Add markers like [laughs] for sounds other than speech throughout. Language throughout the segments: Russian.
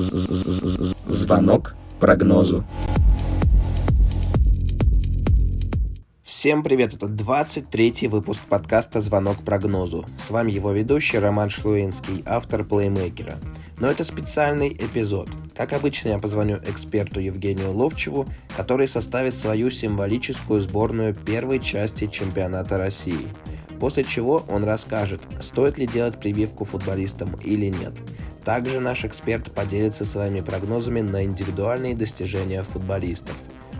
Звонок прогнозу. Всем привет, это 23-й выпуск подкаста «Звонок прогнозу». С вами его ведущий Роман Шлуинский, автор плеймейкера. Но это специальный эпизод. Как обычно, я позвоню эксперту Евгению Ловчеву, который составит свою символическую сборную первой части чемпионата России. После чего он расскажет, стоит ли делать прививку футболистам или нет. Также наш эксперт поделится своими прогнозами на индивидуальные достижения футболистов.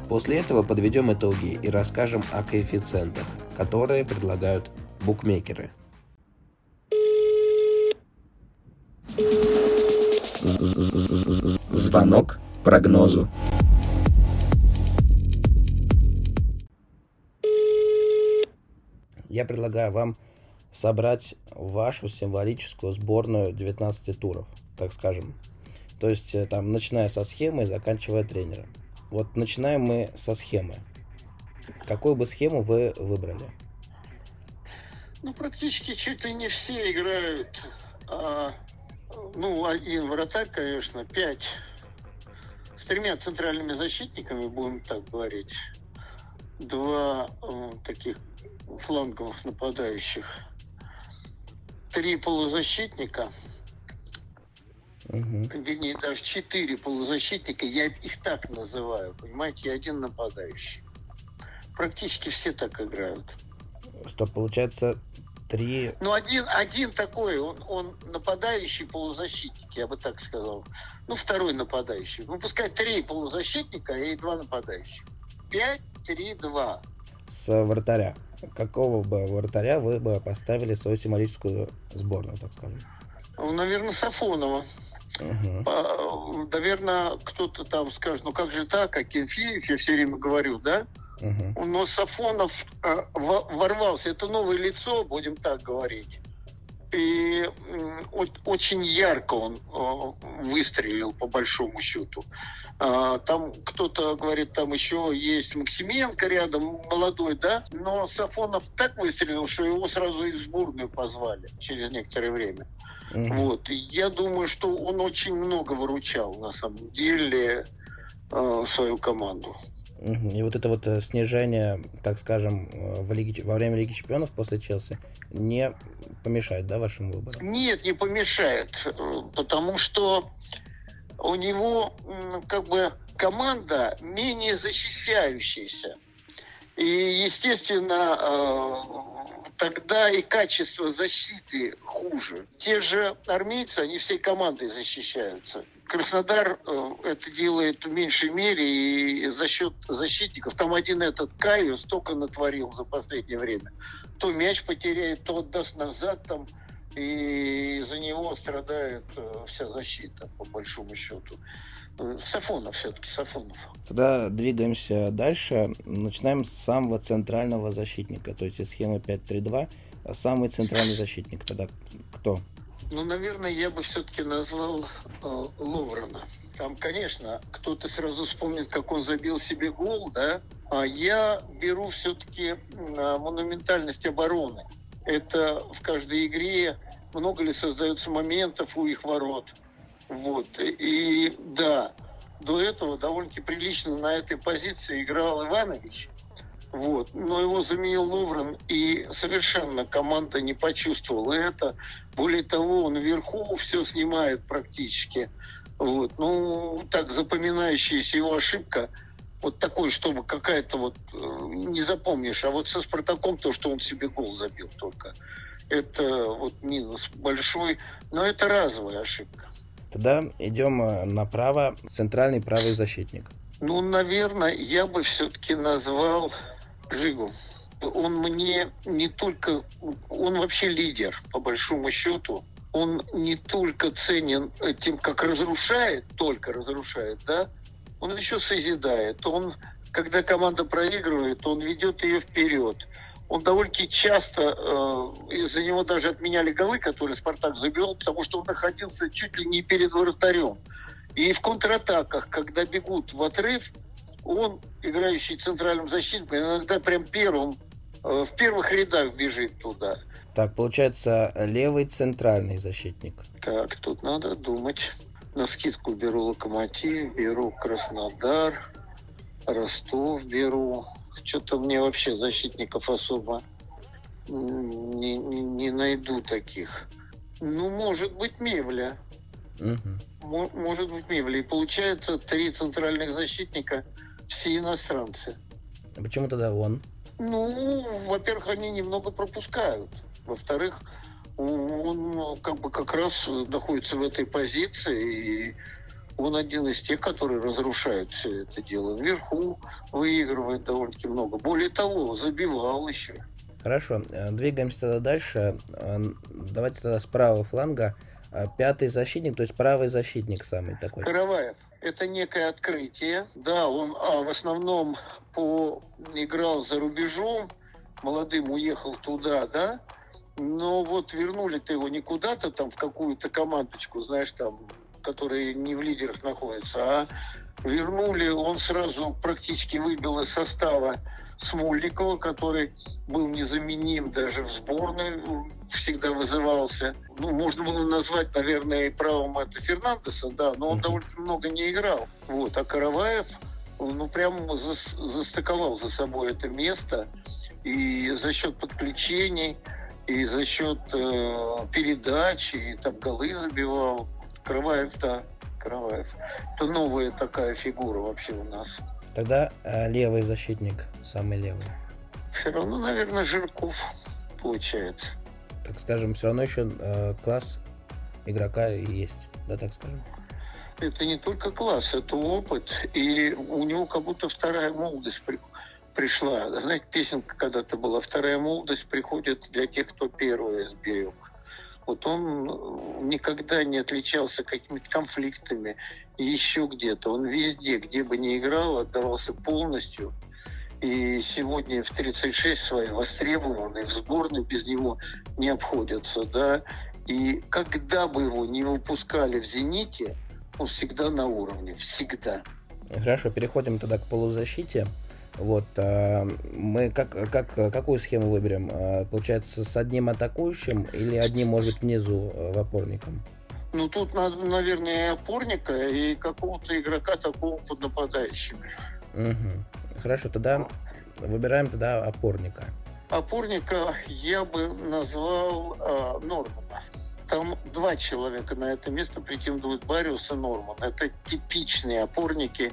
После этого подведем итоги и расскажем о коэффициентах, которые предлагают букмекеры. Звонок прогнозу. Я предлагаю вам собрать вашу символическую сборную 19 туров, так скажем. То есть, э, там, начиная со схемы и заканчивая тренером. Вот начинаем мы со схемы. Какую бы схему вы выбрали? Ну, практически чуть ли не все играют. А, ну, один вратарь, конечно, пять с тремя центральными защитниками, будем так говорить. Два э, таких фланговых нападающих три полузащитника, угу. вернее, даже четыре полузащитника, я их так называю, понимаете, и один нападающий. Практически все так играют. Что получается три... Ну, один, один такой, он, он нападающий полузащитник, я бы так сказал. Ну, второй нападающий. Ну, пускай три полузащитника и два нападающих. Пять, три, два. С вратаря какого бы вратаря вы бы поставили свою символическую сборную, так скажем? Ну, наверное, Сафонова. Угу. Наверное, кто-то там скажет, ну как же так, а Кенфеев, я все время говорю, да? Угу. Но Сафонов э, ворвался, это новое лицо, будем так говорить и очень ярко он э, выстрелил, по большому счету. А, там кто-то говорит, там еще есть Максименко рядом, молодой, да? Но Сафонов так выстрелил, что его сразу из сборную позвали через некоторое время. Mm-hmm. Вот. Я думаю, что он очень много выручал, на самом деле, э, свою команду. И вот это вот э, снижение, так скажем, в Лиге, во время Лиги Чемпионов после Челси не помешает, да, вашим выборам? Нет, не помешает, потому что у него как бы команда менее защищающаяся. И, естественно, э, тогда и качество защиты хуже. Те же армейцы, они всей командой защищаются. Краснодар э, это делает в меньшей мере и за счет защитников. Там один этот Каю столько натворил за последнее время то мяч потеряет, то отдаст назад там, и за него страдает э, вся защита, по большому счету. Э, Сафонов все-таки, Сафонов. Тогда двигаемся дальше. Начинаем с самого центрального защитника, то есть из схемы 5-3-2. А самый центральный защитник тогда кто? Ну, наверное, я бы все-таки назвал э, Ловрена. Там, конечно, кто-то сразу вспомнит, как он забил себе гол, да, а я беру все-таки монументальность обороны. Это в каждой игре много ли создается моментов у их ворот. Вот. И да, до этого довольно-таки прилично на этой позиции играл Иванович. Вот. Но его заменил Луврен, и совершенно команда не почувствовала это. Более того, он вверху все снимает практически. Вот. Ну, так запоминающаяся его ошибка, вот такой, чтобы какая-то вот, э, не запомнишь, а вот со Спартаком то, что он себе гол забил только, это вот минус большой, но это разовая ошибка. Тогда идем э, направо, центральный правый защитник. Ну, наверное, я бы все-таки назвал Жигу. Он мне не только, он вообще лидер, по большому счету он не только ценен тем, как разрушает, только разрушает, да, он еще созидает. Он, когда команда проигрывает, он ведет ее вперед. Он довольно часто, э, из-за него даже отменяли голы, которые Спартак забил, потому что он находился чуть ли не перед вратарем. И в контратаках, когда бегут в отрыв, он, играющий центральным защитником, иногда прям первым, э, в первых рядах бежит туда. Так, получается, левый центральный защитник. Так, тут надо думать. На скидку беру Локомотив, беру Краснодар, Ростов беру. Что-то мне вообще защитников особо не, не, не найду таких. Ну, может быть, Мевля. Угу. Может быть, Мевля. И получается три центральных защитника все иностранцы. А почему тогда он? Ну, во-первых, они немного пропускают. Во-вторых, он ну, как бы как раз находится в этой позиции, и он один из тех, которые разрушают все это дело. Вверху выигрывает довольно-таки много. Более того, забивал еще. Хорошо, э, двигаемся тогда дальше. Э, давайте тогда с правого фланга. Э, пятый защитник, то есть правый защитник самый такой. Караваев. Это некое открытие. Да, он а, в основном по, играл за рубежом, молодым уехал туда, да, но вот вернули-то его не куда-то там в какую-то командочку, знаешь, там, которая не в лидерах находится, а вернули, он сразу практически выбил из состава Смольникова, который был незаменим даже в сборной, всегда вызывался. Ну, можно было назвать, наверное, правом это Фернандеса, да, но он довольно много не играл. Вот. А Караваев, ну, прямо застыковал за собой это место. И за счет подключений, и за счет э, передач, и там голы забивал. Караваев, да, Караваев. Это новая такая фигура вообще у нас. Тогда э, левый защитник, самый левый. Все равно, наверное, Жирков получается. Так скажем, все равно еще э, класс игрока есть, да, так скажем. Это не только класс, это опыт. И у него как будто вторая молодость при, пришла. Знаете, песенка когда-то была «Вторая молодость приходит для тех, кто первая сберег». Вот он никогда не отличался какими-то конфликтами, еще где-то. Он везде, где бы ни играл, отдавался полностью. И сегодня в 36 свои востребованные, в сборной без него не обходятся. Да? И когда бы его не выпускали в «Зените», он всегда на уровне, всегда. Хорошо, переходим тогда к полузащите. Вот, а, мы как, как, какую схему выберем? А, получается, с одним атакующим или одним, может, внизу э, в опорником? Ну, тут надо, наверное, и опорника, и какого-то игрока такого под нападающим. Угу. Хорошо, тогда выбираем тогда опорника. Опорника я бы назвал э, Нормана. Там два человека на это место претендуют, Бариус и Норман. Это типичные опорники,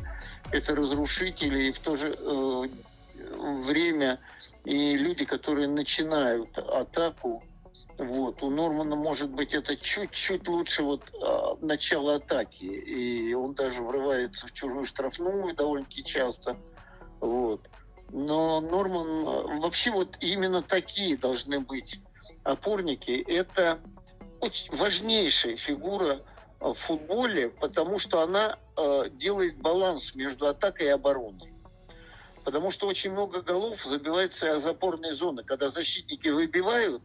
это разрушители и в то же э, время и люди, которые начинают атаку. Вот. У Нормана, может быть, это чуть-чуть лучше вот э, начало атаки. И он даже врывается в чужую штрафную довольно-таки часто. Вот. Но Норман... Э, вообще вот именно такие должны быть опорники. Это очень важнейшая фигура в футболе, потому что она э, делает баланс между атакой и обороной. Потому что очень много голов забивается из опорной зоны. Когда защитники выбивают,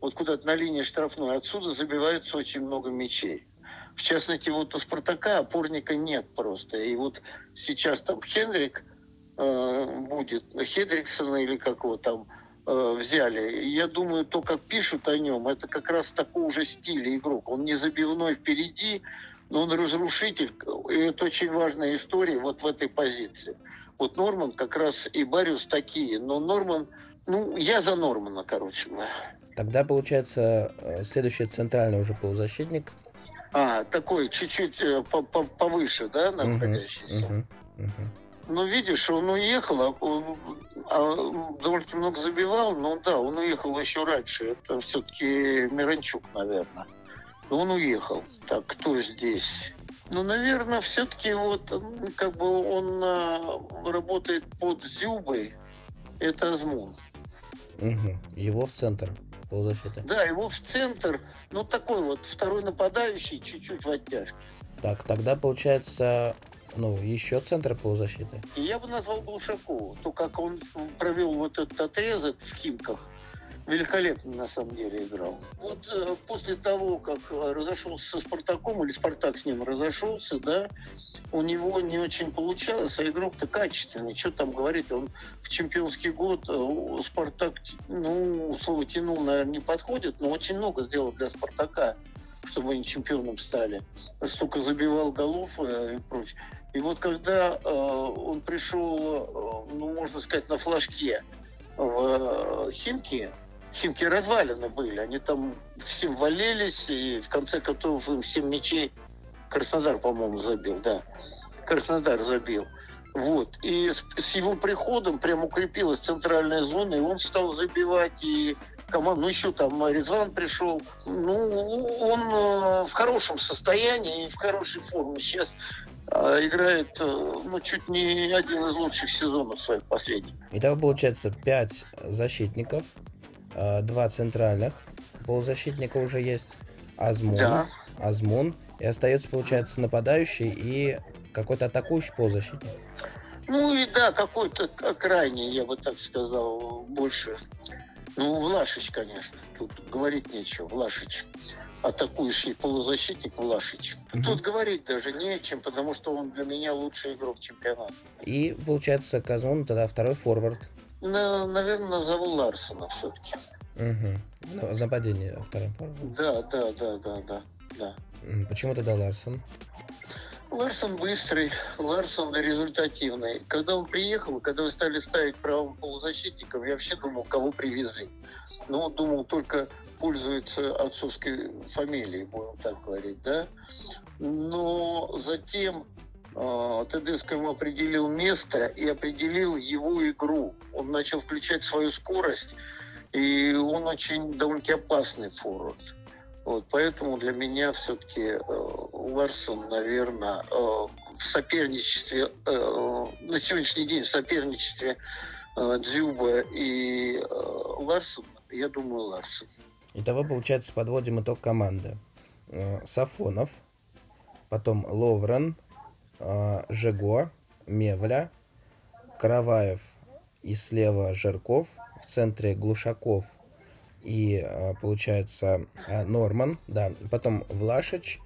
вот куда-то на линии штрафной, отсюда забивается очень много мячей. В частности, вот у Спартака опорника нет просто. И вот сейчас там Хенрик э, будет, Хедриксона или как его там, э, взяли. Я думаю, то, как пишут о нем, это как раз такого же стиля игрок. Он не забивной впереди, но он разрушитель. И это очень важная история вот в этой позиции. Вот Норман как раз и Бариус такие. Но Норман, ну, я за Нормана, короче говоря. Тогда, получается, э, следующий центральный уже полузащитник. А, такой чуть-чуть э, повыше, да, находящийся? Угу, угу, угу. Ну, видишь, он уехал, а он а, довольно много забивал, но да, он уехал еще раньше. Это все-таки Миранчук, наверное. Он уехал. Так, кто здесь? Ну, наверное, все-таки вот как бы он а, работает под Зюбой. Это Азмун. Угу. Его в центр полузащиты. Да, его в центр. Ну, такой вот второй нападающий, чуть-чуть в оттяжке. Так, тогда получается ну, еще центр полузащиты. Я бы назвал Глушакову. То, как он провел вот этот отрезок в Химках, великолепно на самом деле играл. Вот э, после того, как разошелся со Спартаком, или Спартак с ним разошелся, да, у него не очень получалось, а игрок-то качественный. Что там говорить, он в чемпионский год э, Спартак, ну, слово тянул, наверное, не подходит, но очень много сделал для Спартака. Чтобы они чемпионом стали. Столько забивал голов э, и прочее. И вот когда э, он пришел, э, ну, можно сказать, на флажке в Химки, Химки развалины были, они там всем валились, и в конце концов им 7 мячей Краснодар, по-моему, забил, да. Краснодар забил. Вот. И с, с его приходом прям укрепилась центральная зона, и он стал забивать, и команду, ну еще там Резван пришел. Ну, он э, в хорошем состоянии и в хорошей форме. Сейчас э, играет, э, ну, чуть не один из лучших сезонов своих последних. Итого получается пять защитников, э, два центральных полузащитника уже есть, Азмун, Да. Азмун, и остается, получается, нападающий и какой-то атакующий полузащитник. Ну и да, какой-то крайний, я бы так сказал, больше. Ну, Влашич, конечно. Тут говорить нечего. Влашич. Атакующий полузащитник Влашич. Мгм. Тут говорить даже не о чем, потому что он для меня лучший игрок чемпионата. И, получается, Казмун тогда второй форвард. На, наверное, назову Ларсона все-таки. Угу. в нападении вторым форвардом. Да, да, да, да, да, да. Почему тогда Ларсон? Ларсон быстрый, Ларсон результативный. Когда он приехал, когда вы стали ставить правым полузащитником, я вообще думал, кого привезли. Ну, думал, только пользуется отцовской фамилией, будем так говорить, да. Но затем э, Тедеско ему определил место и определил его игру. Он начал включать свою скорость, и он очень довольно-таки опасный форвард. Вот, поэтому для меня все-таки Ларсон, наверное, э, в соперничестве, э, на сегодняшний день в соперничестве э, Дзюба и э, Ларсон, я думаю, Ларсон. Итого, получается, подводим итог команды. Э, Сафонов, потом Ловрен, э, Жего, Мевля, Караваев и слева Жирков, в центре Глушаков и, э, получается, э, Норман, да, потом Влашич,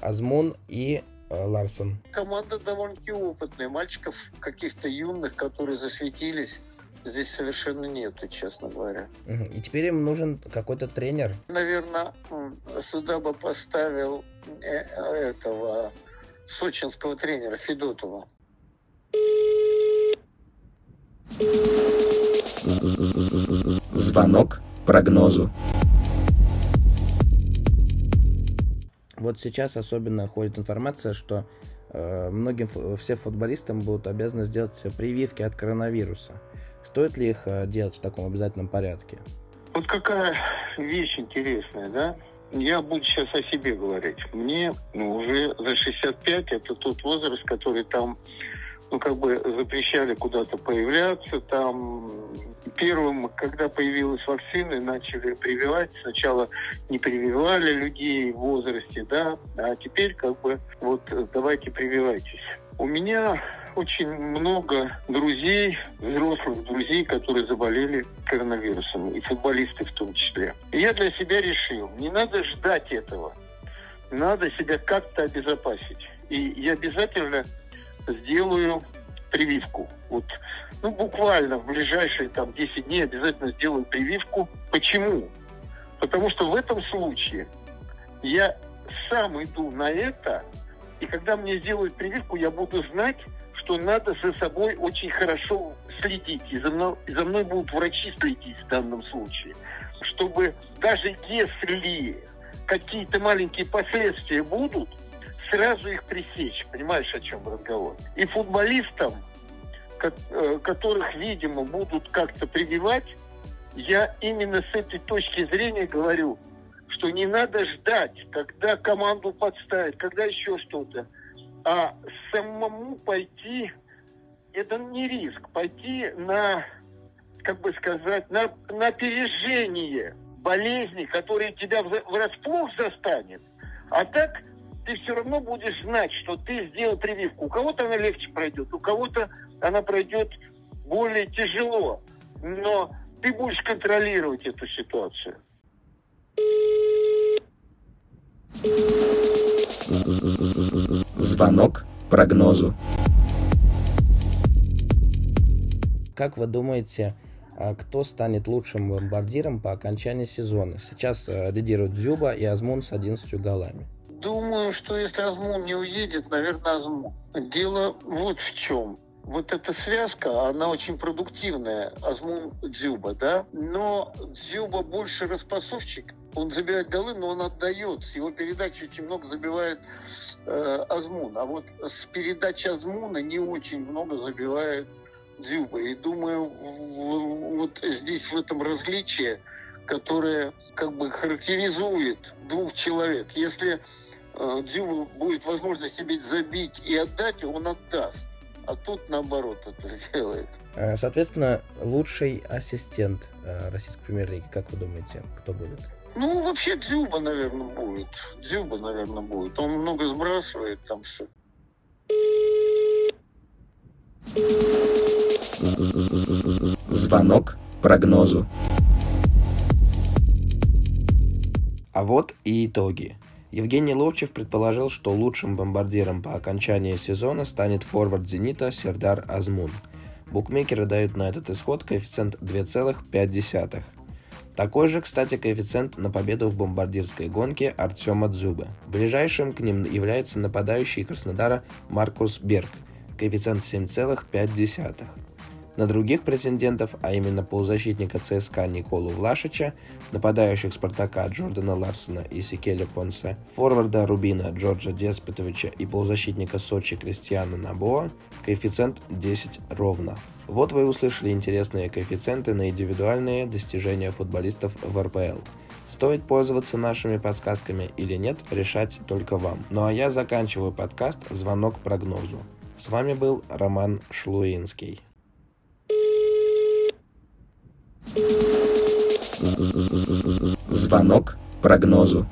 Азмун и э, Ларсон. Команда довольно-таки опытная. Мальчиков каких-то юных, которые засветились, здесь совершенно нету, честно говоря. И теперь им нужен какой-то тренер. Наверное, сюда бы поставил э, этого сочинского тренера Федотова. Звонок прогнозу. Вот сейчас особенно ходит информация, что э, многим все футболистам будут обязаны сделать прививки от коронавируса. Стоит ли их э, делать в таком обязательном порядке? Вот какая вещь интересная, да? Я буду сейчас о себе говорить. Мне ну, уже за 65, это тот возраст, который там, ну, как бы запрещали куда-то появляться. Там первым, когда появилась вакцина, начали прививать. Сначала не прививали людей в возрасте, да, а теперь как бы вот давайте прививайтесь. У меня очень много друзей, взрослых друзей, которые заболели коронавирусом, и футболисты в том числе. И я для себя решил, не надо ждать этого. Надо себя как-то обезопасить. И я обязательно сделаю прививку. Вот, ну, буквально в ближайшие там 10 дней обязательно сделаю прививку. Почему? Потому что в этом случае я сам иду на это, и когда мне сделают прививку, я буду знать, что надо за собой очень хорошо следить. И за мной, и за мной будут врачи следить в данном случае. Чтобы даже если какие-то маленькие последствия будут, сразу их пресечь. Понимаешь, о чем разговор? И футболистам, э, которых, видимо, будут как-то прививать, я именно с этой точки зрения говорю, что не надо ждать, когда команду подставят, когда еще что-то, а самому пойти, это не риск, пойти на, как бы сказать, на, на опережение болезни, которая тебя вра- врасплох застанет, а так ты все равно будешь знать, что ты сделал прививку. У кого-то она легче пройдет, у кого-то она пройдет более тяжело, но ты будешь контролировать эту ситуацию. Звонок прогнозу. Как вы думаете, А кто станет лучшим бомбардиром по окончании сезона? Сейчас э, лидируют Дзюба и Азмун с 11 голами. Думаю, что если Азмун не уедет, наверное, Азмун. Дело вот в чем вот эта связка, она очень продуктивная, Азмун Дзюба, да, но Дзюба больше распасовщик, он забивает голы, но он отдает, с его передачи очень много забивает э, Азмун, а вот с передачи Азмуна не очень много забивает Дзюба, и думаю, вот здесь в этом различие, которое как бы характеризует двух человек, если э, Дзюба будет возможность себе забить и отдать, он отдаст а тут наоборот это [laughs] делает. Э, соответственно, лучший ассистент э, российской премьер-лиги, как вы думаете, кто будет? Ну, вообще Дзюба, наверное, будет. Дзюба, наверное, будет. Он много сбрасывает там все. Звонок прогнозу. А вот и итоги. Евгений Ловчев предположил, что лучшим бомбардиром по окончании сезона станет форвард «Зенита» Сердар Азмун. Букмекеры дают на этот исход коэффициент 2,5. Такой же, кстати, коэффициент на победу в бомбардирской гонке Артема Дзюбы. Ближайшим к ним является нападающий Краснодара Маркус Берг, коэффициент 7,5. На других претендентов, а именно полузащитника ЦСКА Николу Влашича, нападающих Спартака Джордана Ларсона и Сикеля Понсе, форварда Рубина Джорджа Деспотовича и полузащитника Сочи Кристиана Набоа, коэффициент 10 ровно. Вот вы услышали интересные коэффициенты на индивидуальные достижения футболистов в РПЛ. Стоит пользоваться нашими подсказками или нет, решать только вам. Ну а я заканчиваю подкаст «Звонок прогнозу». С вами был Роман Шлуинский. Звонок прогнозу.